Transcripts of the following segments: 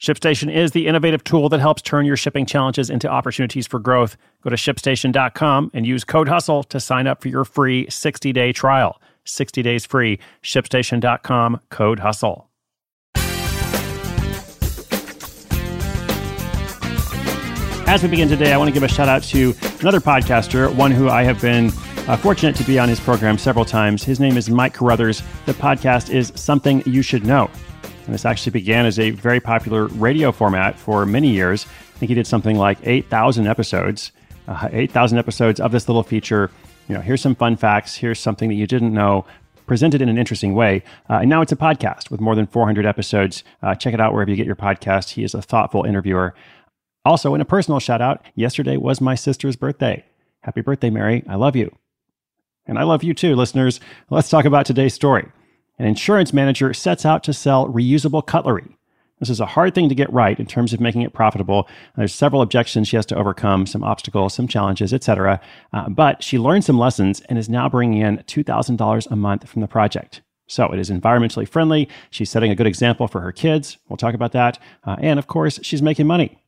ShipStation is the innovative tool that helps turn your shipping challenges into opportunities for growth. Go to shipstation.com and use code HUSTLE to sign up for your free 60 day trial. 60 days free. ShipStation.com, code HUSTLE. As we begin today, I want to give a shout out to another podcaster, one who I have been uh, fortunate to be on his program several times. His name is Mike Carruthers. The podcast is Something You Should Know. And this actually began as a very popular radio format for many years. I think he did something like 8,000 episodes, uh, 8,000 episodes of this little feature. You know, here's some fun facts, here's something that you didn't know, presented in an interesting way. Uh, and now it's a podcast with more than 400 episodes. Uh, check it out wherever you get your podcast. He is a thoughtful interviewer. Also, in a personal shout out, yesterday was my sister's birthday. Happy birthday, Mary. I love you. And I love you too, listeners. Let's talk about today's story. An insurance manager sets out to sell reusable cutlery. This is a hard thing to get right in terms of making it profitable. There's several objections she has to overcome, some obstacles, some challenges, etc. Uh, but she learned some lessons and is now bringing in $2,000 a month from the project. So it is environmentally friendly. She's setting a good example for her kids. We'll talk about that. Uh, and of course, she's making money.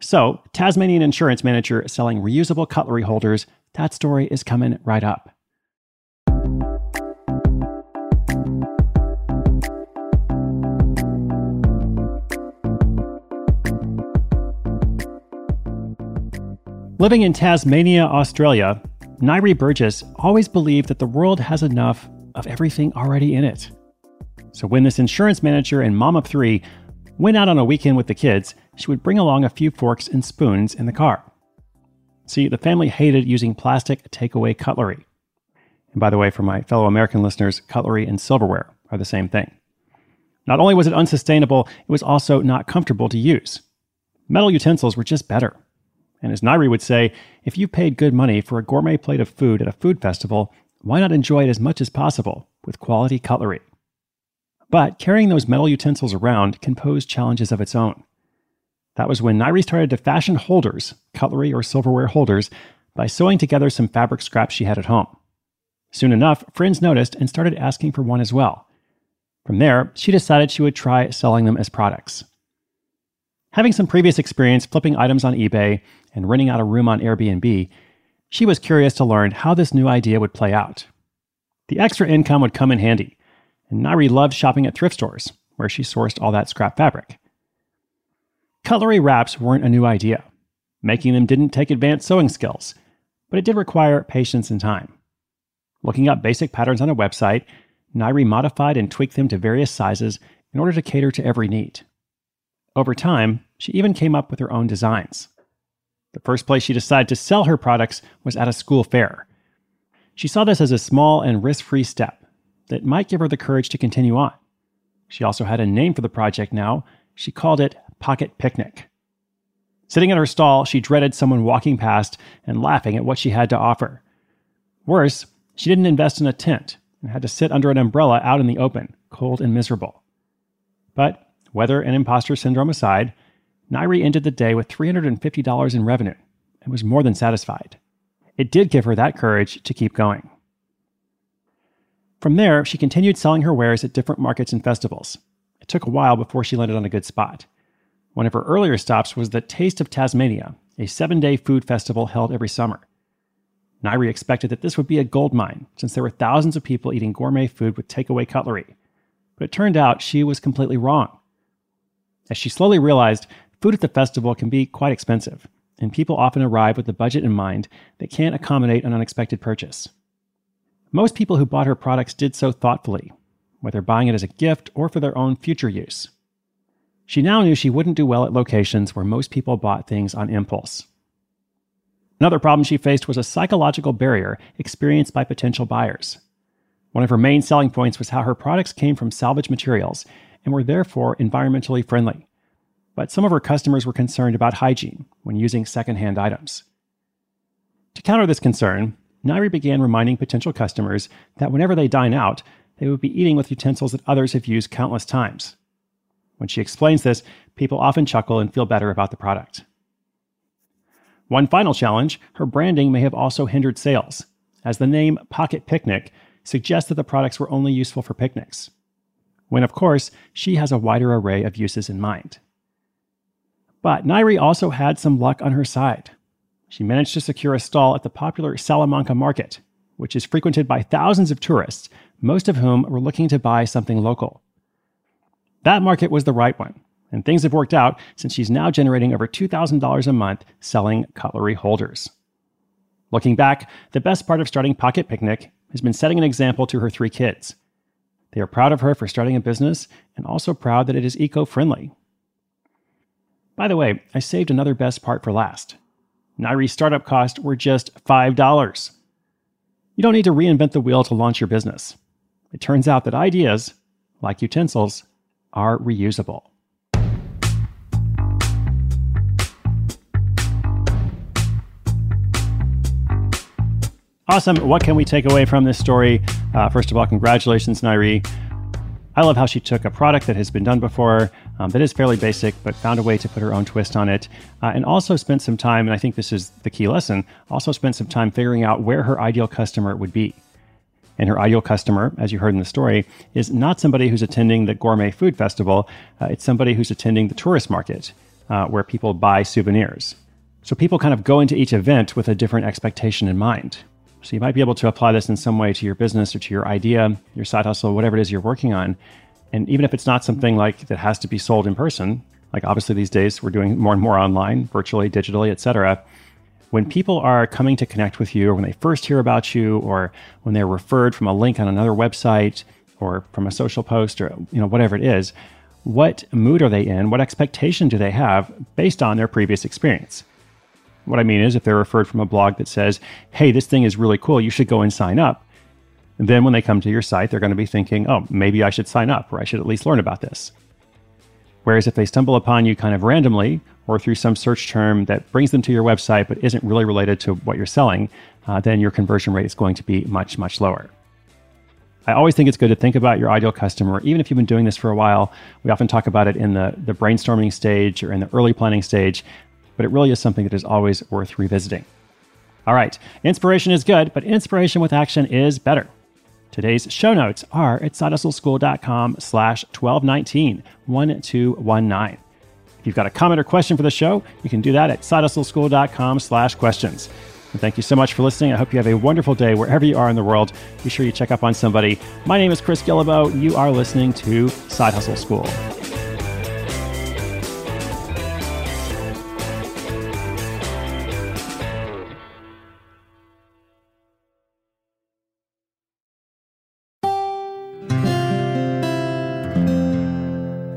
So, Tasmanian insurance manager selling reusable cutlery holders. That story is coming right up. Living in Tasmania, Australia, Nairi Burgess always believed that the world has enough of everything already in it. So when this insurance manager and mom of three went out on a weekend with the kids, she would bring along a few forks and spoons in the car. See, the family hated using plastic takeaway cutlery. And by the way, for my fellow American listeners, cutlery and silverware are the same thing. Not only was it unsustainable, it was also not comfortable to use. Metal utensils were just better. And as Nairi would say, if you paid good money for a gourmet plate of food at a food festival, why not enjoy it as much as possible with quality cutlery? But carrying those metal utensils around can pose challenges of its own. That was when Nairi started to fashion holders, cutlery or silverware holders, by sewing together some fabric scraps she had at home. Soon enough, friends noticed and started asking for one as well. From there, she decided she would try selling them as products. Having some previous experience flipping items on eBay and renting out a room on Airbnb, she was curious to learn how this new idea would play out. The extra income would come in handy, and Nairi loved shopping at thrift stores, where she sourced all that scrap fabric. Cutlery wraps weren't a new idea. Making them didn't take advanced sewing skills, but it did require patience and time. Looking up basic patterns on a website, Nairi modified and tweaked them to various sizes in order to cater to every need. Over time, she even came up with her own designs. The first place she decided to sell her products was at a school fair. She saw this as a small and risk free step that might give her the courage to continue on. She also had a name for the project now. She called it Pocket Picnic. Sitting at her stall, she dreaded someone walking past and laughing at what she had to offer. Worse, she didn't invest in a tent and had to sit under an umbrella out in the open, cold and miserable. But weather and imposter syndrome aside, Nairi ended the day with $350 in revenue and was more than satisfied. It did give her that courage to keep going. From there, she continued selling her wares at different markets and festivals. It took a while before she landed on a good spot. One of her earlier stops was the Taste of Tasmania, a seven day food festival held every summer. Nairi expected that this would be a gold mine, since there were thousands of people eating gourmet food with takeaway cutlery. But it turned out she was completely wrong. As she slowly realized, food at the festival can be quite expensive, and people often arrive with a budget in mind that can't accommodate an unexpected purchase. Most people who bought her products did so thoughtfully, whether buying it as a gift or for their own future use. She now knew she wouldn't do well at locations where most people bought things on impulse. Another problem she faced was a psychological barrier experienced by potential buyers. One of her main selling points was how her products came from salvage materials and were therefore environmentally friendly. but some of her customers were concerned about hygiene when using secondhand items. To counter this concern, Nairi began reminding potential customers that whenever they dine out, they would be eating with utensils that others have used countless times. When she explains this, people often chuckle and feel better about the product. One final challenge her branding may have also hindered sales, as the name Pocket Picnic suggests that the products were only useful for picnics, when of course she has a wider array of uses in mind. But Nairi also had some luck on her side. She managed to secure a stall at the popular Salamanca market, which is frequented by thousands of tourists, most of whom were looking to buy something local. That market was the right one, and things have worked out since she's now generating over $2,000 a month selling cutlery holders. Looking back, the best part of starting Pocket Picnic has been setting an example to her three kids. They are proud of her for starting a business and also proud that it is eco friendly. By the way, I saved another best part for last. Nairi's startup costs were just $5. You don't need to reinvent the wheel to launch your business. It turns out that ideas, like utensils, are reusable. Awesome. What can we take away from this story? Uh, first of all, congratulations, Nairi. I love how she took a product that has been done before, um, that is fairly basic, but found a way to put her own twist on it, uh, and also spent some time, and I think this is the key lesson, also spent some time figuring out where her ideal customer would be. And her ideal customer, as you heard in the story, is not somebody who's attending the gourmet food festival, uh, it's somebody who's attending the tourist market, uh, where people buy souvenirs. So people kind of go into each event with a different expectation in mind. So you might be able to apply this in some way to your business or to your idea, your side hustle, whatever it is you're working on. And even if it's not something like that has to be sold in person, like obviously these days we're doing more and more online, virtually, digitally, etc. When people are coming to connect with you, or when they first hear about you, or when they're referred from a link on another website, or from a social post, or you know whatever it is, what mood are they in? What expectation do they have based on their previous experience? What I mean is, if they're referred from a blog that says, hey, this thing is really cool, you should go and sign up, then when they come to your site, they're going to be thinking, oh, maybe I should sign up or I should at least learn about this. Whereas if they stumble upon you kind of randomly or through some search term that brings them to your website but isn't really related to what you're selling, uh, then your conversion rate is going to be much, much lower. I always think it's good to think about your ideal customer, even if you've been doing this for a while. We often talk about it in the, the brainstorming stage or in the early planning stage but it really is something that is always worth revisiting. All right, inspiration is good, but inspiration with action is better. Today's show notes are at sidehustleschool.com slash 1219 1219. If you've got a comment or question for the show, you can do that at sidehustleschool.com slash questions. And thank you so much for listening. I hope you have a wonderful day wherever you are in the world. Be sure you check up on somebody. My name is Chris Guillebeau. You are listening to Side Hustle School.